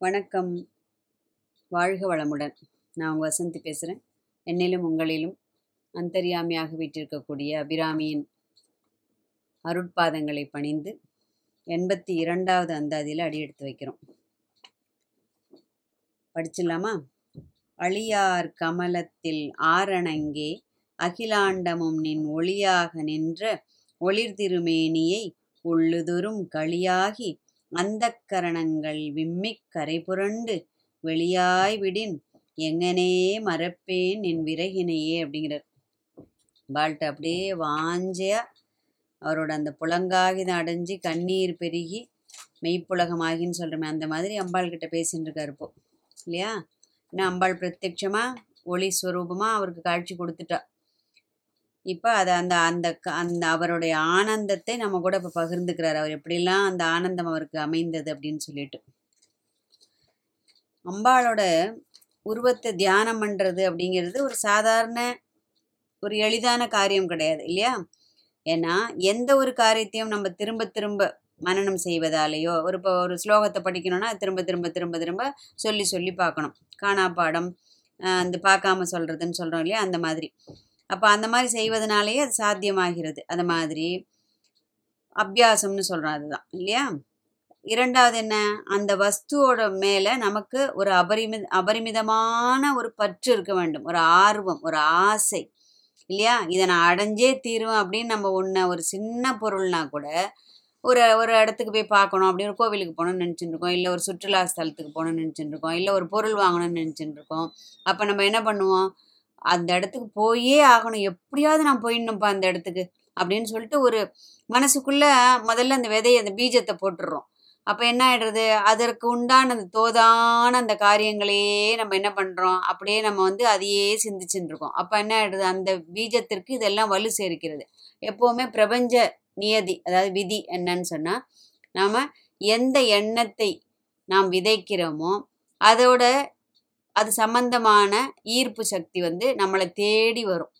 வணக்கம். வாழ்க வளமுடன். நான் உங்கள் வசந்தி பேசுகிறேன் என்னிலும் உங்களிலும் அந்தரியாமியாக வீட்டிருக்கக்கூடிய அபிராமியின் அருட்பாதங்களை பணிந்து எண்பத்தி இரண்டாவது அந்தாதியில் அடியெடுத்து வைக்கிறோம். படிச்சிடலாமா? அழியார் கமலத்தில் ஆரணங்கே அகிலாண்டமும் நின் ஒளியாக நின்ற ஒளிர் திருமேனியை உள்ளுதொரும் களியாகி அந்த கரணங்கள் விம்மிக் கரைபுரண்டு வெளியாய் விடின் எங்கனே மறப்பேன் என் விறகினையே அப்படிங்கிறார். பால்ட்டு அப்படியே வாஞ்சையா அவரோட அந்த புலங்காகிதம் அடைஞ்சு கண்ணீர் பெருகி மெய்ப்புலகமாகின்னு சொல்கிறோமே அந்த மாதிரி அம்பாள் கிட்ட பேசின்னு இருக்காரு இப்போ இல்லையா? என்ன அம்பாள் பிரத்யட்சமாக ஒளி ஸ்வரூபமாக அவருக்கு காட்சி கொடுத்துட்டா. இப்போ அதை அந்த அந்த க- அந்த அவருடைய ஆனந்தத்தை நம்ம கூட இப்போ பகிர்ந்துக்கிறார். அவர் எப்படிலாம் அந்த ஆனந்தம் அவருக்கு அமைந்தது அப்படின்னு சொல்லிட்டு. அம்பாளோட உருவத்தை தியானம் பண்ணுறது அப்படிங்கிறது ஒரு சாதாரண ஒரு எளிதான காரியம் கிடையாது இல்லையா? ஏன்னா எந்த ஒரு காரியத்தையும் நம்ம திரும்ப திரும்ப மனநம் செய்வதாலேயோ ஒரு இப்போ ஒரு ஸ்லோகத்தை படிக்கணும்னா திரும்ப திரும்ப திரும்ப திரும்ப சொல்லி சொல்லி பார்க்கணும். காணாப்பாடம் ஆஹ் அந்த பார்க்காம சொல்கிறதுன்னு சொல்கிறோம் இல்லையா? அந்த மாதிரி. அப்போ அந்த மாதிரி செய்வதனாலேயே அது சாத்தியமாகிறது. அந்த மாதிரி அபியாசம்னு சொல்கிறோம் அதுதான். இல்லையா? இரண்டாவது என்ன? அந்த வஸ்துவோட மேலே நமக்கு ஒரு அபரிமித அபரிமிதமான ஒரு பற்று இருக்க வேண்டும். ஒரு ஆர்வம் ஒரு ஆசை. இல்லையா? இதை நான் அடைஞ்சே தீருவேன் அப்படின்னு நம்ம ஒன்று ஒரு சின்ன பொருள்னா கூட ஒரு ஒரு இடத்துக்கு போய் பார்க்கணும். அப்படின்னு ஒரு கோவிலுக்கு போகணும்னு நினச்சிட்டு இருக்கோம் இல்லை ஒரு சுற்றுலா ஸ்தலத்துக்கு போகணும்னு நினச்சிட்டு இருக்கோம் இல்லை ஒரு பொருள் வாங்கணும்னு நினச்சிட்டு இருக்கோம் அப்போ நம்ம என்ன பண்ணுவோம்? அந்த இடத்துக்கு போயே ஆகணும். எப்படியாவது நான் போயிடணும்ப்பா அந்த இடத்துக்கு அப்படின்னு சொல்லிட்டு ஒரு மனசுக்குள்ள முதல்ல அந்த விதையை அந்த பீஜத்தை போட்டுடுறோம். அப்போ என்ன ஆயிடுறது? அதற்கு உண்டான அந்த தோதான அந்த காரியங்களையே நம்ம என்ன பண்ணுறோம் அப்படியே நம்ம வந்து அதையே சிந்திச்சுட்டு இருக்கோம். அப்போ என்ன ஆயிடுது? அந்த பீஜத்திற்கு இதெல்லாம் வலு சேர்க்கிறது. எப்போவுமே பிரபஞ்ச நியதி அதாவது விதி என்னன்னு சொன்னால் நாம் எந்த எண்ணத்தை நாம் விதைக்கிறோமோ அதோட அது சம்பந்தமான ஈர்ப்பு சக்தி வந்து நம்மளை தேடி வரும்.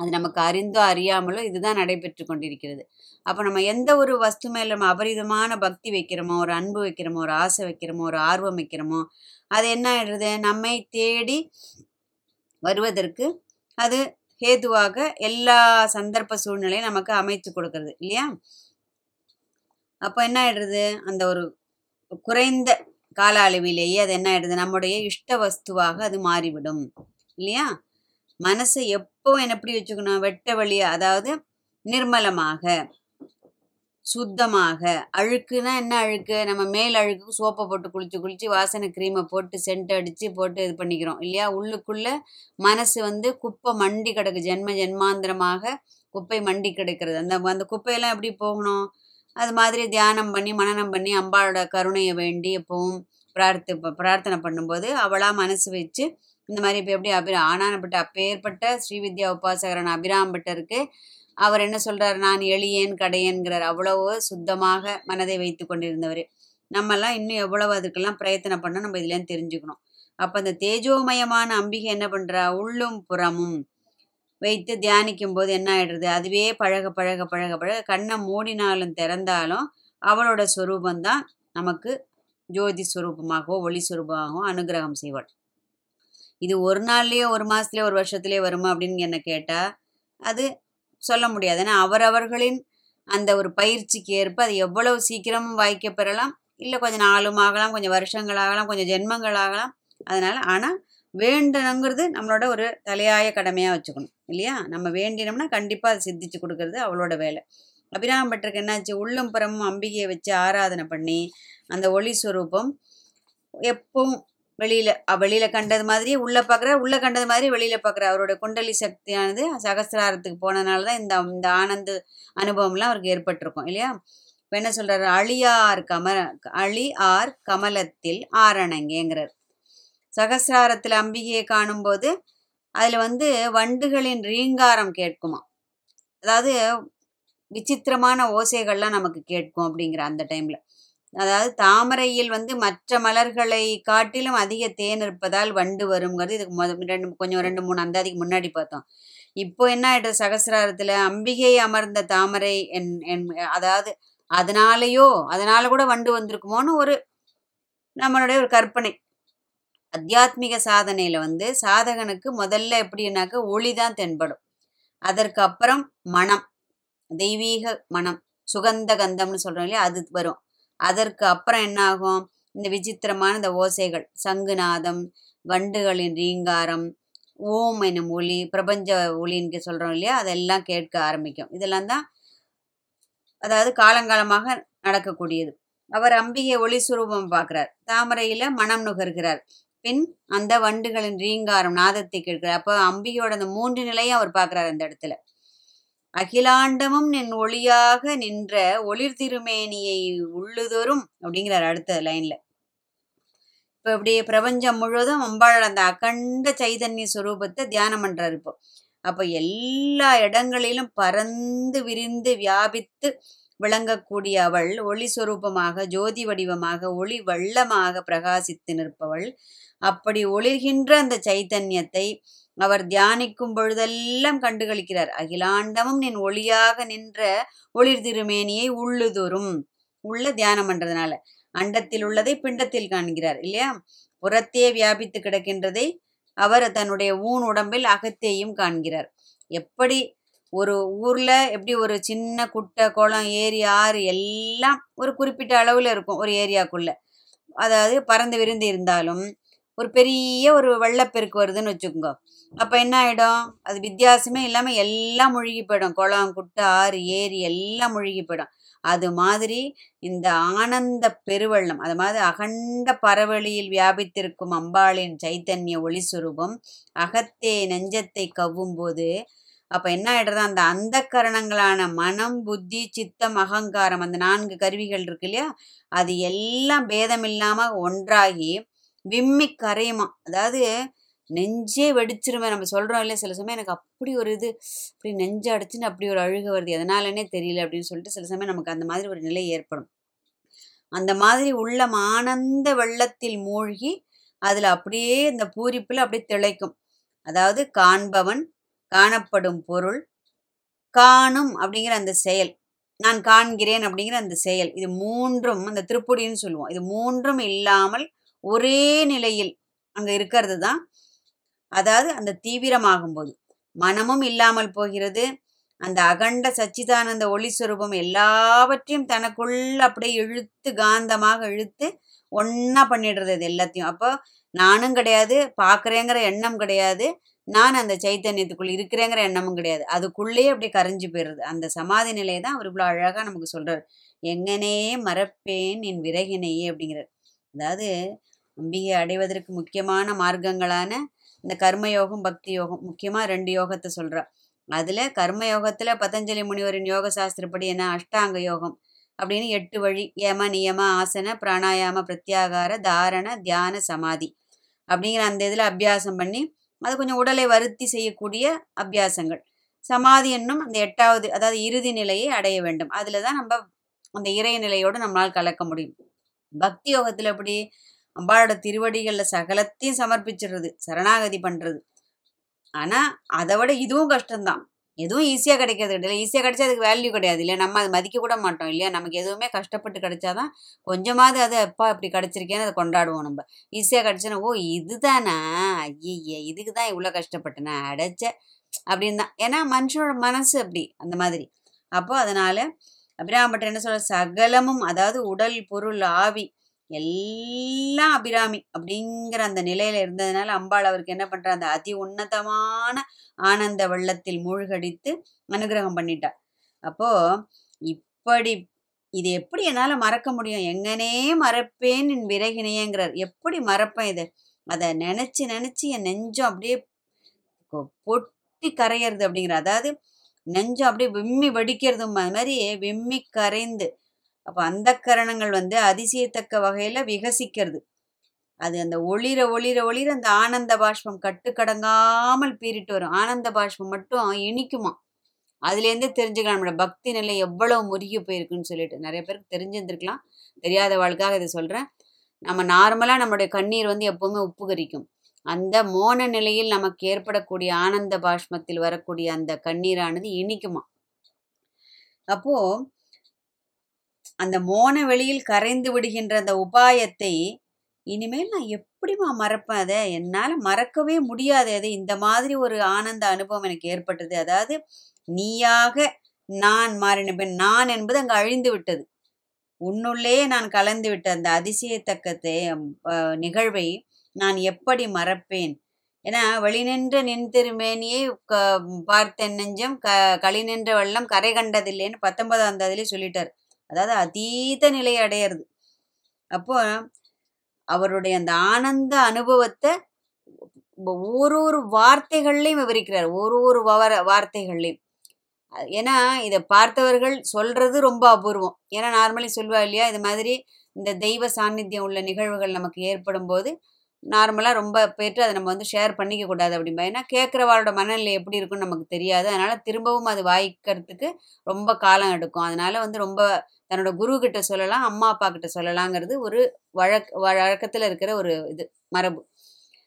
அது நமக்கு அறிந்தோ அறியாமலோ இதுதான் நடைபெற்று கொண்டிருக்கிறது. அப்போ நம்ம எந்த ஒரு வஸ்து மேலே நம்ம அபரிதமான பக்தி வைக்கிறோமோ ஒரு அன்பு வைக்கிறோமோ ஒரு ஆசை வைக்கிறோமோ ஒரு ஆர்வம் வைக்கிறோமோ அது என்ன ஆயிடுறது நம்மை தேடி வருவதற்கு அது ஹேதுவாக எல்லா சந்தர்ப்ப சூழ்நிலையும் நமக்கு அமைத்து கொடுக்கறது இல்லையா? அப்போ என்ன ஆயிடுறது அந்த ஒரு குறைந்த கால அளவிலேயே அது என்ன ஆயிடுது? நம்முடைய இஷ்ட வஸ்துவாக அது மாறிவிடும். இல்லையா? மனசை எப்போ என்ன எப்படி வச்சுக்கணும்? வெட்ட வழியா அதாவது நிர்மலமாக சுத்தமாக. அழுக்குனா என்ன அழுக்கு? நம்ம மேல் அழுக்கு சோப்பை போட்டு குளிச்சு குளிச்சு வாசனை க்ரீமை போட்டு சென்ட் அடித்து போட்டு இது பண்ணிக்கிறோம். இல்லையா? உள்ளுக்குள்ள மனசு வந்து குப்பை மண்டி கிடக்கு. ஜென்ம ஜென்மாந்திரமாக குப்பை மண்டி கிடக்கிறது. அந்த அந்த குப்பையெல்லாம் எப்படி போகணும்? அது மாதிரி தியானம் பண்ணி மனனம் பண்ணி அம்பாளோட கருணையை வேண்டி எப்பவும் பிரார்த்தி பிரார்த்தனை பண்ணும்போது அவளாக மனசு வச்சு இந்த மாதிரி இப்போ எப்படி அபி ஆனானப்பட்ட அப்பேற்பட்ட ஸ்ரீவித்யா உபாசகரன் அபிராம்பட்டருக்கு அவர் என்ன சொல்றார்? நான் எளியேன் கடையேன்கிறார். அவ்வளவு சுத்தமாக மனதை வைத்து கொண்டிருந்தவர். நம்மெல்லாம் இன்னும் எவ்வளவு அதுக்கெல்லாம் பிரயத்தனம் பண்ண நம்ம இதுலேயும் தெரிஞ்சுக்கணும். அப்போ அந்த தேஜோமயமான அம்பிகை என்ன பண்ணுறா உள்ளும் புறமும் வைத்து தியானிக்கும் போது என்ன ஆயிடுறது? அதுவே பழக பழக பழக பழக கண்ணை மூடினாலும் திறந்தாலும் அவளோட ஸ்வரூபந்தான் நமக்கு ஜோதி ஸ்வரூபமாகவோ ஒளி ஸ்வரூபமாகவோ அனுகிரகம் செய்வாள். இது ஒரு நாள்லயோ ஒரு மாசத்துலயோ ஒரு வருஷத்துலயோ வருமா அப்படின்னு என்ன கேட்டா அது சொல்ல முடியாது. ஏன்னா அவரவர்களின் அந்த ஒரு பயிற்சிக்கு ஏற்ப அது எவ்வளவு சீக்கிரமும் வாய்க்க பெறலாம் இல்லை கொஞ்சம் நாளும் ஆகலாம் கொஞ்சம் வருஷங்கள் ஆகலாம் கொஞ்சம் ஜென்மங்கள் ஆகலாம். அதனால ஆனால் வேண்டணுங்கிறது நம்மளோட ஒரு தலையாய கடமையாக வச்சுக்கணும் இல்லையா? நம்ம வேண்டினோம்னா கண்டிப்பாக அதை சித்திச்சு கொடுக்கறது அவளோட வேலை. அபிராம பட்டருக்கு என்னாச்சு? உள்ளும் புறமும் அம்பிகையை வச்சு ஆராதனை பண்ணி அந்த ஒளி சுரூபம் எப்பவும் வெளியில் வெளியில் கண்டது மாதிரி உள்ளே பார்க்குற உள்ளே கண்டது மாதிரி வெளியில் பார்க்குற அவரோட குண்டலி சக்தியானது சகசிராரத்துக்கு போனதுனால தான் இந்த இந்த ஆனந்த அனுபவம்லாம் அவருக்கு ஏற்பட்டிருக்கும் இல்லையா? இப்போ என்ன சொல்றாரு? அழியார் கம அழி ஆர் கமலத்தில் ஆரணங்கேங்கிறார். சகசிராரத்தில் அம்பிகையை காணும்போது அதில் வந்து வண்டுகளின் ரீங்காரம் கேட்குமா. அதாவது விசித்திரமான ஓசைகள்லாம் நமக்கு கேட்கும் அப்படிங்கிற அந்த டைமில். அதாவது தாமரையில் வந்து மற்ற மலர்களை காட்டிலும் அதிக தேன் இருப்பதால் வண்டு வருங்கிறது இதுக்கு முத ரெண்டு கொஞ்சம் ரெண்டு மூணு அந்தாதிக்கு முன்னாடி பார்த்தோம். இப்போ என்ன ஆயிடுது சகசிராரத்தில் அம்பிகை அமர்ந்த தாமரை என் என் அதாவது அதனாலேயோ அதனால கூட வண்டு வந்திருக்குமோன்னு ஒரு நம்மளுடைய ஒரு கற்பனை. அத்தியாத்மிக சாதனையில வந்து சாதகனுக்கு முதல்ல எப்படின்னாக்க ஒளி தான் தென்படும். அதற்கு அப்புறம் மனம் தெய்வீக மனம் சுகந்த கந்தம்னு சொல்றோம் இல்லையா அது வரும். அதற்கு அப்புறம் என்ன ஆகும் இந்த விசித்திரமான இந்த ஓசைகள் சங்குநாதம் வண்டுகளின் ரீங்காரம் ஓம் எனும் ஒளி பிரபஞ்ச ஒளின்னு சொல்றோம் இல்லையா அதெல்லாம் கேட்க ஆரம்பிக்கும். இதெல்லாம் தான் அதாவது காலங்காலமாக நடக்கக்கூடியது. அவர் அம்பிகை ஒளி சுரூபம் பார்க்கிறார். தாமரையில மனம் நுகர்கிறார். பின் அந்த வண்டுகளின் ரீங்காரம் நாதத்தை கேட்கிறார் அப்போ அம்பிகையோட அந்த மூன்று நிலையும் அவர் பார்க்கிறார் அந்த இடத்துல. அகிலாண்டமும் நின் ஒளியாக நின்ற ஒளிர் திருமேனியை உள்ளுதோறும் அப்படிங்கிறார் அடுத்த லைன்ல. இப்போ அப்படியே பிரபஞ்சம் முழுவதும் அம்பாள் அந்த அகண்ட சைதன்ய சுரூபத்தை தியானம் பண்றாரு இப்போ. அப்போ எல்லா இடங்களிலும் பறந்து விரிந்து வியாபித்து விளங்கக்கூடிய அவள். ஒளி சொரூபமாக ஜோதி வடிவமாக ஒளி வெள்ளமாக பிரகாசித்து நிற்பவள். அப்படி ஒளிர்கின்ற அந்த சைத்தன்யத்தை அவர் தியானிக்கும் பொழுதெல்லாம் கண்டுகளிக்கிறார். அகிலாண்டமும் நின் ஒளியாக நின்ற ஒளிர் திருமேனியை உள்ளுதொரும். உள்ள தியானம் பண்றதுனால. அண்டத்தில் உள்ளதை பிண்டத்தில் காண்கிறார் இல்லையா? புறத்தே வியாபித்து கிடக்கின்றதை அவர் தன்னுடைய ஊன் உடம்பில் அகத்தேயும் காண்கிறார். எப்படி ஒரு ஊரில் எப்படி ஒரு சின்ன குட்டை குளம் ஏரி ஆறு எல்லாம் ஒரு குறிப்பிட்ட அளவில் இருக்கும் ஒரு ஏரியாக்குள்ளே. அதாவது பறந்து விருந்து இருந்தாலும் ஒரு பெரிய ஒரு வெள்ளப்பெருக்கு வருதுன்னு வச்சுக்கோங்க. அப்போ என்ன ஆகிடும் அது வித்தியாசமே இல்லாமல் எல்லாம் முழுகி போயிடும் குளம் குட்டை ஆறு ஏரி எல்லாம் முழுகி போயிடும் அது மாதிரி இந்த ஆனந்த பெருவெள்ளம் அது மாதிரி அகண்ட பரவெளியில் வியாபித்திருக்கும் அம்பாளின் சைத்தன்ய ஒளி சுரூபம் அகத்தே நெஞ்சத்தை கவ்வும்போது போது அப்போ என்ன ஆயிடுறது? அந்த அந்த கரணங்களான மனம் புத்தி சித்தம் அகங்காரம் அந்த நான்கு கருவிகள் இருக்கு இல்லையா? அது எல்லாம் பேதம் ஒன்றாகி விம்மி கரையுமா? அதாவது நெஞ்சே வெடிச்சிருமே நம்ம சொல்கிறோம் இல்லையா? சில சமயம் எனக்கு அப்படி ஒரு இது அப்படி நெஞ்சு அடிச்சுன்னு அப்படி ஒரு அழுக வருது. எதனாலனே தெரியல அப்படின்னு சொல்லிட்டு சில சமயம் நமக்கு அந்த மாதிரி ஒரு நிலை ஏற்படும். அந்த மாதிரி உள்ளம் ஆனந்த வெள்ளத்தில் மூழ்கி அதில் அப்படியே இந்த பூரிப்பில் அப்படியே திளைக்கும். அதாவது காண்பவன் காணப்படும் பொருள். காணும் அப்படிங்கிற அந்த செயல். நான் காண்கிறேன் அப்படிங்கிற அந்த செயல். இது மூன்றும் அந்த திருப்புடின்னு சொல்லுவோம். இது மூன்றும் இல்லாமல் ஒரே நிலையில் அங்கே இருக்கிறது தான். அதாவது அந்த தீவிரமாகும் போது மனமும் இல்லாமல் போகிறது. அந்த அகண்ட சச்சிதானந்த ஒளி சுரூபம் எல்லாவற்றையும் தனக்குள்ள அப்படியே இழுத்து காந்தமாக இழுத்து ஒன்றா பண்ணிடுறது இது எல்லாத்தையும். அப்போ நானும் கிடையாது பார்க்குறேங்கிற எண்ணம் கிடையாது. நான் அந்த சைத்தன்யத்துக்குள் இருக்கிறேங்கிற எண்ணமும் கிடையாது. அதுக்குள்ளேயே அப்படியே கரைஞ்சு போயிடுறது. அந்த சமாதி நிலையை தான் அவர் இவ்வளோ அழகாக நமக்கு சொல்கிறார் எங்கனே மறப்பேன் என் விறகினையே அப்படிங்கிறார். அதாவது அம்பிகை அடைவதற்கு முக்கியமான மார்க்கங்களான இந்த கர்மயோகம் பக்தி யோகம் முக்கியமாக ரெண்டு யோகத்தை சொல்கிறார் அதில் கர்ம யோகத்தில் பதஞ்சலி முனிவரின் யோக சாஸ்திரப்படி என்ன? அஷ்டாங்க யோகம் அப்படின்னு எட்டு வழி ஏம நியம ஆசன பிராணாயாம பிரத்யாகார தாரண தியான சமாதி அப்படிங்கிற அந்த இதில் அபியாசம் பண்ணி அது கொஞ்சம் உடலை வருத்தி செய்யக்கூடிய அபியாசங்கள். சமாதி என்னும் அந்த எட்டாவது அதாவது இறுதி நிலையை அடைய வேண்டும். அதில் தான் நம்ம அந்த இறை நிலையோடு நம்மளால் கலக்க முடியும். பக்தி யோகத்தில் எப்படி? அம்பாளோட திருவடிகளில் சகலத்தையும் சமர்ப்பிச்சிடுறது சரணாகதி பண்ணுறது ஆனால் அதை விட இதுவும் கஷ்டம்தான். எதுவும் ஈஸியாக கிடைக்கிறது கிடையாது. ஈஸியாக கிடைச்சா அதுக்கு வேல்யூ கிடையாது. இல்லையா நம்ம அதை மதிக்க கூட மாட்டோம். இல்லையா? நமக்கு எதுவுமே கஷ்டப்பட்டு கிடைச்சாதான் கொஞ்சமாவது அது எப்பா இப்படி கிடைச்சிருக்கேன்னு அதை கொண்டாடுவோம் நம்ம. ஈஸியாக கிடைச்சோன்னா ஓ இதுதானா? ஐய இதுக்கு தான் இவ்வளோ கஷ்டப்பட்டேனா அடைச்ச அப்படின்னு தான் ஏன்னா மனுஷனோட மனசு அப்படி அந்த மாதிரி. அப்போ அதனால அபிராமப்பட்ட என்ன சொல்ற? சகலமும் அதாவது உடல் பொருள் ஆவி எல்லாம் அபிராமி அப்படிங்கிற அந்த நிலையில இருந்ததுனால அம்பாள் அவருக்கு என்ன பண்றா? அந்த அதி உன்னதமான ஆனந்த வெள்ளத்தில் மூழ்கடித்து அனுகிரகம் பண்ணிட்டா. அப்போ இப்படி இது எப்படி என்னால மறக்க முடியும்? எங்கனே மறப்பேன் என் விறகினையங்கிறார் எப்படி மறப்பேன் இதை? அதை நினைச்சு நினைச்சு என் நெஞ்சம் அப்படியே கொ- பொட்டி கரையிறது அப்படிங்கிற அதாவது நெஞ்சம் அப்படியே விம்மி வெடிக்கிறதும் அது மாதிரி விம்மி கரைந்து அப்போ அந்த கரணங்கள் வந்து அதிசயத்தக்க வகையில் விகசிக்கிறது. அது அந்த ஒளிர ஒளிர ஒளிர அந்த ஆனந்த பாஷ்பம் கட்டுக்கடங்காமல் பீறிட்டு வரும். ஆனந்த பாஷ்பம் மட்டும் இனிக்குமா? அதுலேருந்து தெரிஞ்சுக்கலாம். நம்மளோட பக்தி நிலை எவ்வளவு முருகி போயிருக்குன்னு சொல்லிட்டு. நிறைய பேருக்கு தெரிஞ்சுருந்துருக்கலாம். தெரியாத வாழ்க்காக இதை சொல்கிறேன் நம்ம நார்மலாக நம்மளுடைய கண்ணீர் வந்து எப்போவுமே உப்பு கரிக்கும் அந்த மோன நிலையில் நமக்கு ஏற்படக்கூடிய ஆனந்த பாஷ்மத்தில் வரக்கூடிய அந்த கண்ணீரானது இனிக்குமா? அப்போது அந்த மோன வெளியில் கரைந்து விடுகின்ற அந்த உபாயத்தை இனிமேல் நான் எப்படிமா மறப்பேன்? அதை என்னால் மறக்கவே முடியாது. அது இந்த மாதிரி ஒரு ஆனந்த அனுபவம் எனக்கு ஏற்பட்டது. அதாவது நீயாக நான் மாறின பின் நான் என்பது அங்கு அழிந்து விட்டது. உன்னுள்ளே நான் கலந்து விட்ட அந்த அதிசயத்தக்கத்தை நிகழ்வை நான் எப்படி மறப்பேன்? ஏன்னா வெளிநின்ற நின் திருமேனியை க பார்த்தென் நெஞ்சம் க களி நின்ற வெள்ளம் கரை கண்டதில்லைன்னு பத்தொன்பதாம் தேதியிலே சொல்லிட்டார். அதாவது அதீத நிலை அடையிறது. அப்போ அவருடைய அந்த ஆனந்த அனுபவத்தை ஒரு ஒரு வார்த்தைகள்லையும் விவரிக்கிறார். ஒரு ஒரு வர வார்த்தைகள்லையும். ஏன்னா இதை பார்த்தவர்கள் சொல்றது ரொம்ப அபூர்வம். ஏன்னா நார்மலி சொல்வா இல்லையா இது மாதிரி இந்த தெய்வ சாநித்தியம் உள்ள நிகழ்வுகள் நமக்கு ஏற்படும் போது நார்மலாக ரொம்ப பேர்ட்டு அதை நம்ம வந்து ஷேர் பண்ணிக்க கூடாது அப்படிம்பா. ஏன்னா கேட்குறவாளோட மனநிலை எப்படி இருக்குன்னு நமக்கு தெரியாது. அதனால திரும்பவும் அது வாய்க்கிறதுக்கு ரொம்ப காலம் எடுக்கும். அதனால வந்து ரொம்ப தன்னோட குரு கிட்ட சொல்லலாம் அம்மா அப்பா கிட்ட சொல்லலாங்கிறது ஒரு வழக் வழக்கத்தில் இருக்கிற ஒரு இது மரபு.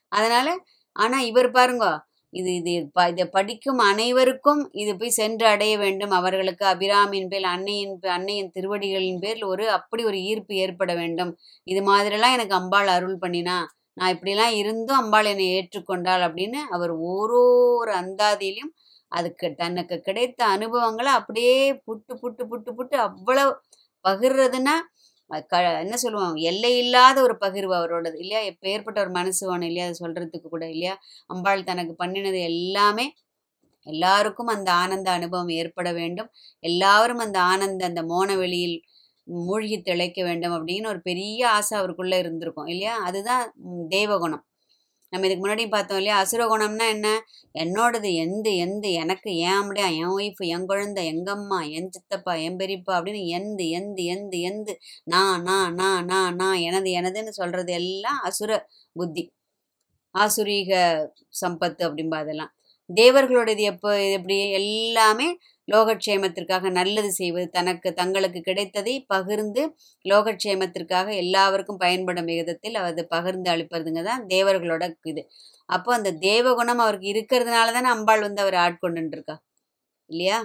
அதனால ஆனால் இவர் பாருங்க இது இது ப- இதை படிக்கும் அனைவருக்கும் இது போய் சென்று அடைய வேண்டும். அவர்களுக்கு அபிராமியின் பேர் அன்னையின் அன்னையின் திருவடிகளின் பேரில் ஒரு அப்படி ஒரு ஈர்ப்பு ஏற்பட வேண்டும். இது மாதிரிலாம் எனக்கு அம்பாள் அருள் பண்ணினா நான் இப்படிலாம் இருந்தும் அம்பாள் என்னை ஏற்றுக்கொண்டாள் அப்படின்னு அவர் ஒரு ஒரு அந்தாதியிலையும் அதுக்கு தனக்கு கிடைத்த அனுபவங்களை அப்படியே புட்டு புட்டு புட்டு புட்டு அவ்வளவு பகிர்றதுன்னா க என்ன சொல்லுவோம் எல்லை இல்லாத ஒரு பகிர்வு அவரோடது இல்லையா? எப்பேற்பட்ட ஒரு மனசு வேணும் இல்லையா? அதை சொல்றதுக்கு கூட இல்லையா? அம்பாள் தனக்கு பண்ணினது எல்லாமே எல்லாருக்கும் அந்த ஆனந்த அனுபவம் ஏற்பட வேண்டும். எல்லாரும் அந்த ஆனந்த அந்த மோன வெளியில் மூழ்கி திளைக்க வேண்டும் அப்படின்னு ஒரு பெரிய ஆசை அவருக்குள்ள இருந்திருக்கும் இல்லையா? அதுதான் தெய்வகுணம் நம்ம இதுக்கு முன்னாடி பார்த்தோம் இல்லையா? அசுரகுணம்னா என்ன? என்னோடது எந்த எந்த எனக்கு ஏன் அப்படியா என் ஒய்ஃப் என் குழந்தை எங்கம்மா என் சித்தப்பா என் பெரியப்பா அப்படின்னு எந்து எந்து எந்து எந்து நான் நான் நான் நான் நான் எனது எனதுன்னு சொல்றது எல்லாம் அசுர புத்தி. ஆசுரீக சம்பத்து அப்படிம்பா அதெல்லாம். தேவர்களோடது எப்போ எப்படி? எல்லாமே லோகக்ஷேமத்திற்காக நல்லது செய்வது தனக்கு தங்களுக்கு கிடைத்ததை பகிர்ந்து லோகக்ஷேமத்திற்காக எல்லாருக்கும் பயன்படும் விதத்தில் அது பகிர்ந்து அளிப்பதுங்க தான் தேவர்களோட இது. அப்போ அந்த தேவகுணம் அவருக்கு இருக்கிறதுனால தானே அம்பாள் வந்து அவர் ஆட்கொண்டுருக்கா இல்லையா?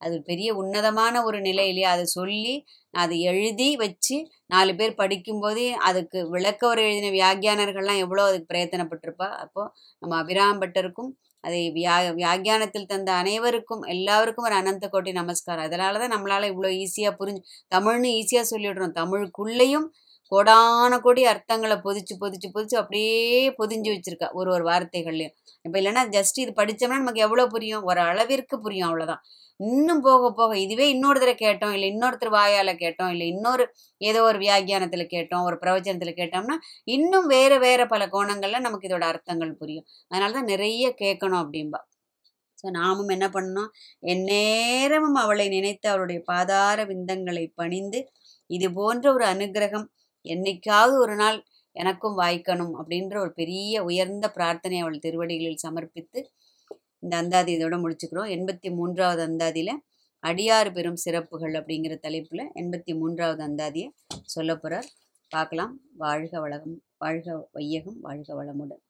அது பெரிய உன்னதமான ஒரு நிலை இல்லையா? அதை சொல்லி அதை எழுதி வச்சு நாலு பேர் படிக்கும்போதே அதுக்கு விளக்கவர் எழுதின வியாகியானர்கள்லாம் எவ்வளோ அதுக்கு பிரயத்தனப்பட்டிருப்பா. அப்போது நம்ம அபிராம்பட்டருக்கும் அதை வியா வியாக்கியானத்தில் தந்த அனைவருக்கும் எல்லாருக்கும் ஒரு அனந்த கோட்டி நமஸ்காரம். அதனால தான் நம்மளால் இவ்வளோ ஈஸியாக புரிஞ்சு தமிழ்னு ஈஸியாக சொல்லிடுறோம். தமிழுக்குள்ளேயும் கோடான கோடி அர்த்தங்களை பொதிச்சு பொதிச்சு பொதிச்சு அப்படியே பொதிஞ்சு வச்சிருக்கா ஒரு ஒரு வார்த்தைகள்லையும். இப்போ இல்லைன்னா ஜஸ்ட் இது படித்தோம்னா நமக்கு எவ்வளோ புரியும்? ஒரு அளவிற்கு புரியும் அவ்வளோதான் இன்னும் போக போக இதுவே இன்னொருத்தரை கேட்டோம் இல்லை இன்னொருத்தர் வாயால் கேட்டோம் இல்லை இன்னொரு ஏதோ ஒரு வியாக்கியானத்தில் கேட்டோம் ஒரு பிரவச்சனத்தில் கேட்டோம்னா இன்னும் வேறு வேறு பல கோணங்கள்ல நமக்கு இதோட அர்த்தங்கள் புரியும். அதனால தான் நிறைய கேட்கணும் அப்படிம்பா. ஸோ நாமும் என்ன பண்ணணும்? எந்நேரமும் அவளை நினைத்து அவளுடைய பாதார விந்தங்களை பணிந்து இது போன்ற ஒரு அனுக்கிரகம் என்னைக்காவது ஒரு நாள் எனக்கும் வாய்க்கணும் அப்படின்ற ஒரு பெரிய உயர்ந்த பிரார்த்தனை அவள் திருவடிகளில் சமர்ப்பித்து இந்த அந்தாதி இதோட முடிச்சுக்கிறோம். எண்பத்தி மூன்றாவது அந்தாதியில் அடியாறு பெரும் சிறப்புகள் அப்படிங்கிற தலைப்பில் எண்பத்தி மூன்றாவது அந்தாதியை சொல்ல போகிறார் பார்க்கலாம். வாழ்க வளகம் வாழ்க வையகம் வாழ்க வளமுடன்.